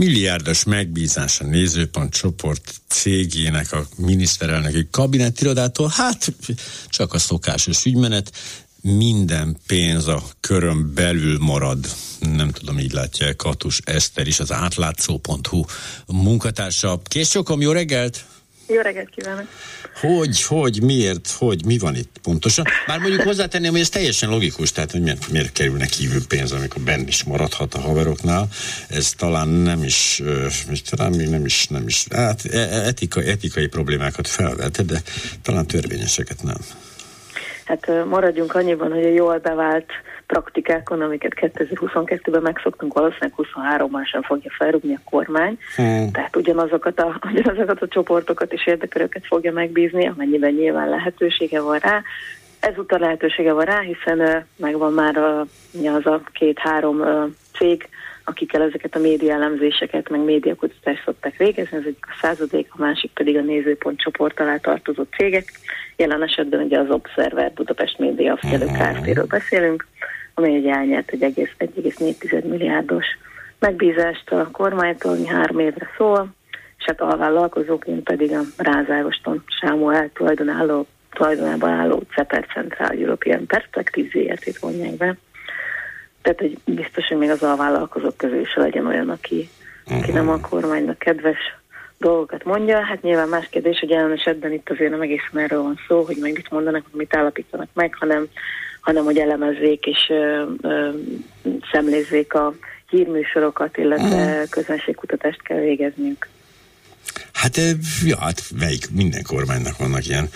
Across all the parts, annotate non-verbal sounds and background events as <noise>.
milliárdos megbízás a nézőpont csoport cégének a miniszterelnöki kabinettirodától, hát csak a szokásos ügymenet, minden pénz a körön belül marad. Nem tudom, így látja Katus Eszter is, az átlátszó.hu munkatársa. Kész sokom, jó reggelt! Jó reggelt kívánok! Hogy, hogy, miért, hogy, mi van itt pontosan? Bár mondjuk hozzátenném, hogy ez teljesen logikus, tehát hogy miért, miért kerülne kívül pénz, amikor benn is maradhat a haveroknál. Ez talán nem is, talán még nem is, nem is, hát e, e, etikai, etikai problémákat felvet, de talán törvényeseket nem. Hát maradjunk annyiban, hogy a jól bevált praktikákon, amiket 2022-ben megszoktunk, valószínűleg 23-ban sem fogja felrúgni a kormány. Hmm. Tehát ugyanazokat a, <laughs> ugyanazokat a csoportokat és érdeköröket fogja megbízni, amennyiben nyilván lehetősége van rá. Ezúttal lehetősége van rá, hiszen megvan már a, az a két-három cég, akikkel ezeket a média elemzéseket, meg médiakutatást szokták végezni, ez egyik a századék, a másik pedig a nézőpont csoport alá tartozó cégek. Jelen esetben ugye az Observer Budapest Média Figyelő mhm. Kft-ről beszélünk, ami egy elnyert egy 1,4 milliárdos megbízást a kormánytól, ami három évre szól, és hát alvállalkozóként pedig a Rázároston Sámuel tulajdonáló, tulajdonában álló CEPER Central European Perspective ZRT-t vonják be. Tehát, hogy biztos, hogy még az alvállalkozók közül is legyen olyan, aki, aki nem a kormánynak kedves dolgokat mondja. Hát nyilván más kérdés, hogy jelen esetben itt azért nem egészen erről van szó, hogy meg mit mondanak, mit állapítanak meg, hanem hanem hogy elemezzék és szemlézzék a hírműsorokat, illetve mm. közönségkutatást kell végeznünk. Hát, ja, hát melyik, minden kormánynak vannak ilyen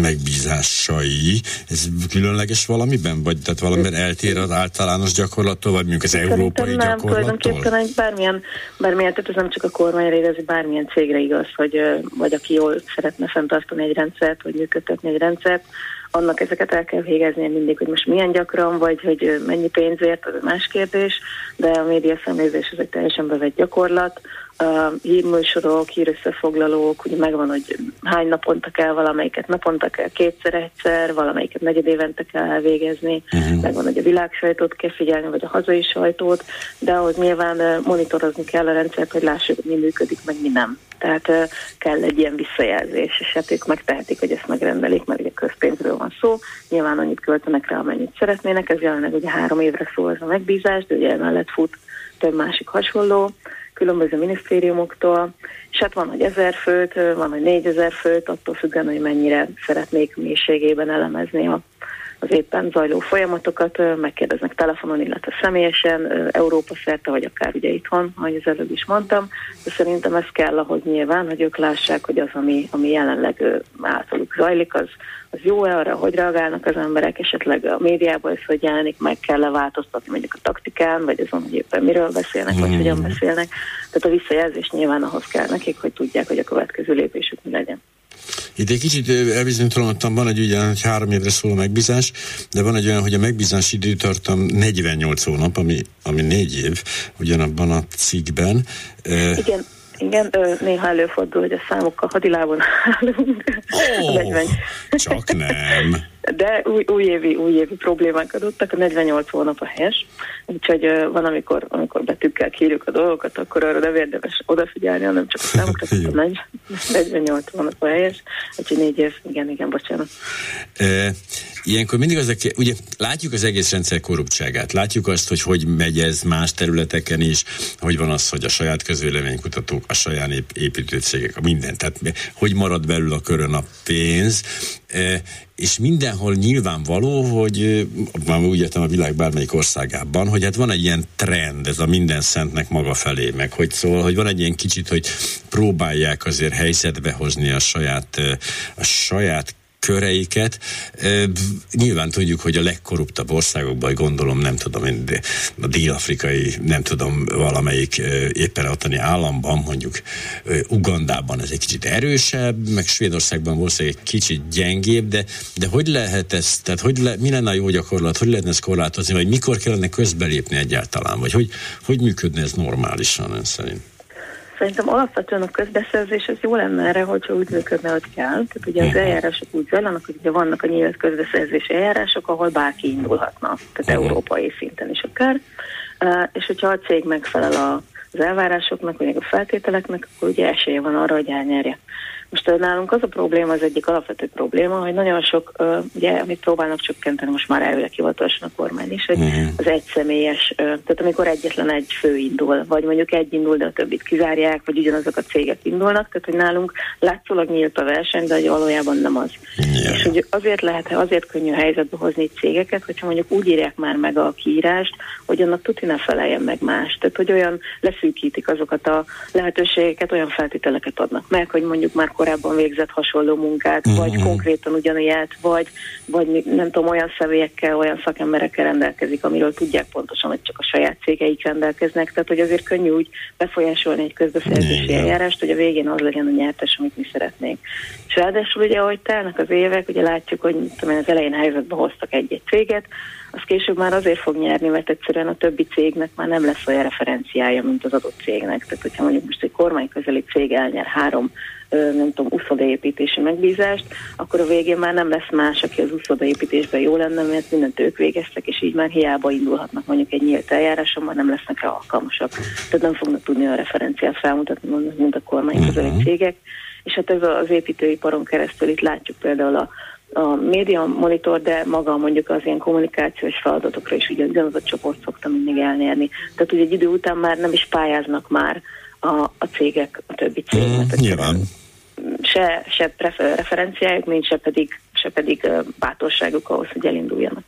megbízásai. Ez különleges valamiben? Vagy tehát valamiben eltér az általános gyakorlattól, vagy mondjuk az Szerintem európai nem, gyakorlattól? tulajdonképpen egy bármilyen, bármilyen, tehát ez nem csak a kormányra igaz, bármilyen cégre igaz, hogy vagy aki jól szeretne fenntartani egy rendszert, vagy működtetni egy rendszert, annak ezeket el kell végeznie mindig, hogy most milyen gyakran, vagy hogy mennyi pénzért, az más kérdés, de a média szemlézés ez egy teljesen bevett gyakorlat. A hírműsorok, hírösszefoglalók, ugye megvan, hogy hány naponta kell valamelyiket, naponta kell kétszer-egyszer, valamelyiket negyed évente kell elvégezni, uh-huh. megvan, hogy a világsajtót kell figyelni, vagy a hazai sajtót, de ahhoz nyilván monitorozni kell a rendszert, hogy lássuk, hogy mi működik, meg mi nem. Tehát uh, kell egy ilyen visszajelzés, és hát ők megtehetik, hogy ezt megrendelik, mert ugye közpénzről van szó. Nyilván annyit költenek rá, amennyit szeretnének. Ez jelenleg ugye három évre szól ez a megbízás, de ugye emellett fut több másik hasonló különböző minisztériumoktól, és hát van, hogy ezer főt, van, hogy négyezer főt, attól függően, hogy mennyire szeretnék mélységében elemezni a az éppen zajló folyamatokat, megkérdeznek telefonon, illetve személyesen, Európa szerte, vagy akár ugye itthon, ahogy az előbb is mondtam, de szerintem ez kell ahhoz nyilván, hogy ők lássák, hogy az, ami, ami jelenleg általuk zajlik, az, az jó-e arra, hogy reagálnak az emberek, esetleg a médiában ez hogy jelenik, meg kell-e változtatni mondjuk a taktikán, vagy azon, hogy éppen miről beszélnek, vagy mm. hogyan beszélnek. Tehát a visszajelzés nyilván ahhoz kell nekik, hogy tudják, hogy a következő lépésük mi legyen. Itt egy kicsit elbizonytalanodtam, van egy ugyan, hogy három évre szól a megbízás, de van egy olyan, hogy a megbízás időtartam 48 hónap, ami, ami négy év, ugyanabban a cikkben. Igen, igen, néha előfordul, hogy a számokkal hadilábon állunk. Oh, <laughs> csak nem de új, újévi, újévi problémák adottak, a 48 hónap a helyes, úgyhogy van, amikor, amikor betűkkel kírjuk a dolgokat, akkor arra nem érdemes odafigyelni, hanem csak a számokra, a 48 hónap a helyes, úgyhogy négy év, igen, igen, bocsánat. E, ilyenkor mindig az, ugye látjuk az egész rendszer korruptságát, látjuk azt, hogy hogy megy ez más területeken is, hogy van az, hogy a saját közvéleménykutatók, a saját építőcégek, a minden, tehát hogy marad belül a körön a pénz, és mindenhol nyilvánvaló, hogy már úgy értem a világ bármelyik országában, hogy hát van egy ilyen trend, ez a minden szentnek maga felé, meg hogy szól, hogy van egy ilyen kicsit, hogy próbálják azért helyzetbe hozni a saját, a saját köreiket. Nyilván tudjuk, hogy a legkorruptabb országokban, gondolom, nem tudom én, a dél-afrikai, nem tudom, valamelyik éppen ottani államban, mondjuk Ugandában ez egy kicsit erősebb, meg Svédországban valószínűleg egy kicsit gyengébb, de, de hogy lehet ez, tehát hogy le, mi lenne a jó gyakorlat, hogy lehetne ezt korlátozni, vagy mikor kellene közbelépni egyáltalán, vagy hogy, hogy működne ez normálisan ön szerint? Szerintem alapvetően a közbeszerzés az jó lenne erre, hogyha úgy működne, hogy kell. Tehát ugye az mhm. eljárások úgy zajlanak, hogy ugye vannak a nyílt közbeszerzési eljárások, ahol bárki indulhatna, tehát uh-huh. európai szinten is akár. Uh, és hogyha a cég megfelel a az elvárásoknak, vagy a feltételeknek, akkor ugye esélye van arra, hogy elnyerje. Most nálunk az a probléma, az egyik alapvető probléma, hogy nagyon sok, ugye, amit próbálnak csökkenteni most már elvileg hivatalosan a kormány is, hogy uh-huh. az egyszemélyes, tehát amikor egyetlen egy fő indul, vagy mondjuk egy indul, de a többit kizárják, vagy ugyanazok a cégek indulnak, tehát hogy nálunk látszólag nyílt a verseny, de hogy valójában nem az. Yeah. És hogy azért lehet, azért könnyű helyzetbe hozni cégeket, hogyha mondjuk úgy írják már meg a kiírást, hogy annak tuti ne feleljen meg más. Tehát, hogy olyan leszűkítik azokat a lehetőségeket, olyan feltételeket adnak meg, hogy mondjuk már korábban végzett hasonló munkát, uh-huh. vagy konkrétan ugyanilyet, vagy, vagy nem tudom, olyan személyekkel, olyan szakemberekkel rendelkezik, amiről tudják pontosan, hogy csak a saját cégeik rendelkeznek. Tehát, hogy azért könnyű úgy befolyásolni egy közbeszerzési eljárást, hogy a végén az legyen a nyertes, amit mi szeretnénk. És ráadásul ugye, ahogy telnek az évek, ugye látjuk, hogy tudom, az elején helyzetbe hoztak egy-egy céget, az később már azért fog nyerni, mert egyszerűen a többi cégnek már nem lesz olyan referenciája, mint az adott cégnek. Tehát, hogyha mondjuk most egy kormányközeli cég elnyer három nem tudom, uszodaépítési megbízást, akkor a végén már nem lesz más, aki az uszodaépítésben jó lenne, mert mindent ők végeztek, és így már hiába indulhatnak mondjuk egy nyílt eljáráson, már nem lesznek rá alkalmasak. Tehát nem fognak tudni a referenciát felmutatni, mint a kormányközeli uh-huh. cégek. És hát ez az építőiparon keresztül itt látjuk például a a média monitor, de maga mondjuk az ilyen kommunikációs feladatokra is ugyanaz a csoport szokta mindig elnyerni. Tehát ugye egy idő után már nem is pályáznak már a, a cégek, a többi cégnek. Mm, nyilván. Se, se prefer, referenciájuk, mint se pedig, se pedig bátorságuk ahhoz, hogy elinduljanak.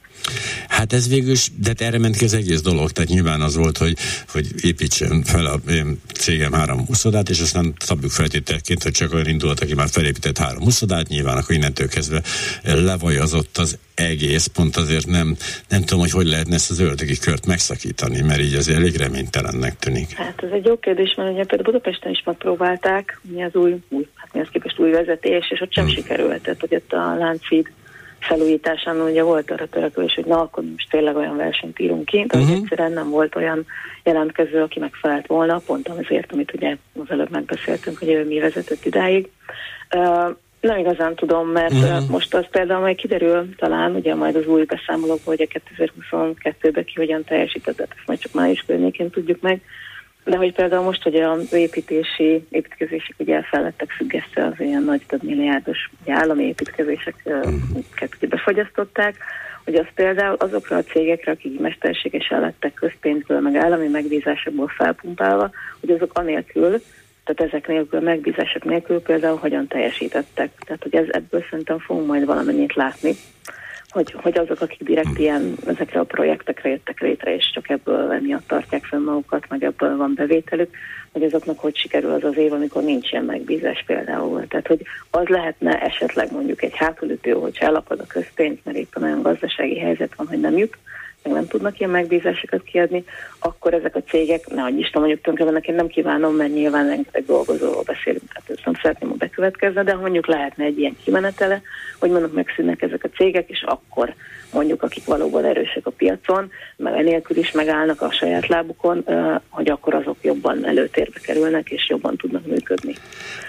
Hát ez végül is, de hát erre ment ki az egész dolog, tehát nyilván az volt, hogy, hogy építsen fel a én cégem három uszodát, és aztán szabjuk feltételként, hogy csak olyan indulat, aki már felépített három uszodát, nyilván akkor innentől kezdve levajazott az egész, pont azért nem, nem tudom, hogy hogy lehetne ezt az ördögi kört megszakítani, mert így azért elég reménytelennek tűnik. Hát ez egy jó kérdés, mert ugye például Budapesten is megpróbálták, mi az új, új az képest új vezetés, és ott sem hmm. sikerült, tehát hogy ott a Láncid felújításán ugye volt arra törekvés, hogy na, akkor most tényleg olyan versenyt írunk ki, de uh-huh. egyszerűen nem volt olyan jelentkező, aki megfelelt volna, pont azért, amit ugye az előbb megbeszéltünk, hogy ő mi vezetett idáig. Uh, nem igazán tudom, mert uh-huh. most az például majd kiderül talán, ugye majd az új beszámolókból, hogy a 2022-ben ki hogyan teljesített, ezt majd csak május környékén tudjuk meg, de hogy például most, hogy az építési, építkezések ugye fel lettek függesztve az ilyen nagy több milliárdos ugye állami építkezéseket befogyasztották, hogy az például azokra a cégekre, akik mesterségesen lettek közpénzből, meg állami megbízásokból felpumpálva, hogy azok anélkül, tehát ezek nélkül, megbízások nélkül például hogyan teljesítettek. Tehát, hogy ez, ebből szerintem fogunk majd valamennyit látni hogy, hogy azok, akik direkt hmm. ilyen ezekre a projektekre jöttek létre, és csak ebből miatt tartják fel magukat, meg ebből van bevételük, hogy azoknak hogy sikerül az az év, amikor nincs ilyen megbízás például. Tehát, hogy az lehetne esetleg mondjuk egy hátulütő, hogyha elapad a közpénz, mert éppen olyan gazdasági helyzet van, hogy nem jut, meg nem tudnak ilyen megbízásokat kiadni, akkor ezek a cégek, ne hogy Isten mondjuk tönkre vannak, én nem kívánom, mert nyilván rengeteg dolgozóról beszélünk, tehát ezt nem szeretném, hogy bekövetkezne, de mondjuk lehetne egy ilyen kimenetele, hogy mondjuk megszűnnek ezek a cégek, és akkor mondjuk akik valóban erősek a piacon, meg enélkül is megállnak a saját lábukon, hogy akkor azok jobban előtérbe kerülnek, és jobban tudnak működni.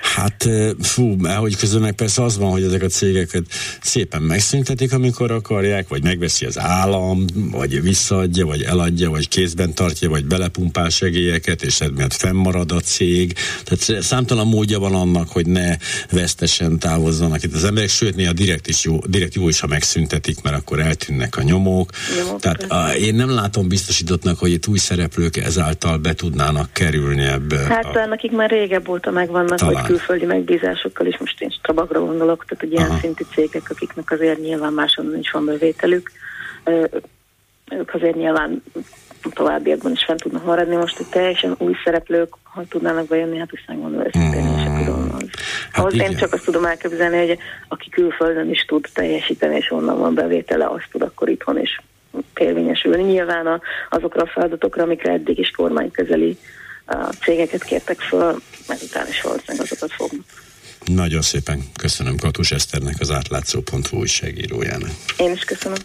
Hát fú, mert hogy közben meg persze az van, hogy ezek a cégeket szépen megszüntetik, amikor akarják, vagy megveszi az állam, vagy visszaadja, vagy eladja, vagy kézben tartja, vagy belepumpál segélyeket, és miatt fennmarad a cég. Tehát számtalan módja van annak, hogy ne vesztesen távozzanak itt az emberek, sőt, néha direkt, is jó, direkt jó is, ha megszüntetik, mert akkor eltűnnek a nyomok. nyomok Tehát a, én nem látom biztosítottnak, hogy itt új szereplők ezáltal be tudnának kerülni ebbe. Hát a... nekik már régebb óta megvannak, Talán. hogy külföldi megbízásokkal is, most én Strabagra gondolok, tehát hogy ilyen szintű cégek, akiknek azért nyilván máshonnan is van bevételük, ők azért nyilván továbbiakban is fent tudnak maradni. Most, hogy teljesen új szereplők, ha tudnának bejönni, hát is megmondom őszintén, én sem tudom. Az. Hát Ahhoz én csak azt tudom elképzelni, hogy aki külföldön is tud teljesíteni, és onnan van bevétele, azt tud akkor itthon is érvényesülni. Nyilván a, azokra a feladatokra, amikre eddig is kormányközeli a cégeket kértek föl, ezután is valószínűleg azokat fognak. Nagyon szépen köszönöm Katus Eszternek, az átlátszó.hu újságírójának. Én is köszönöm.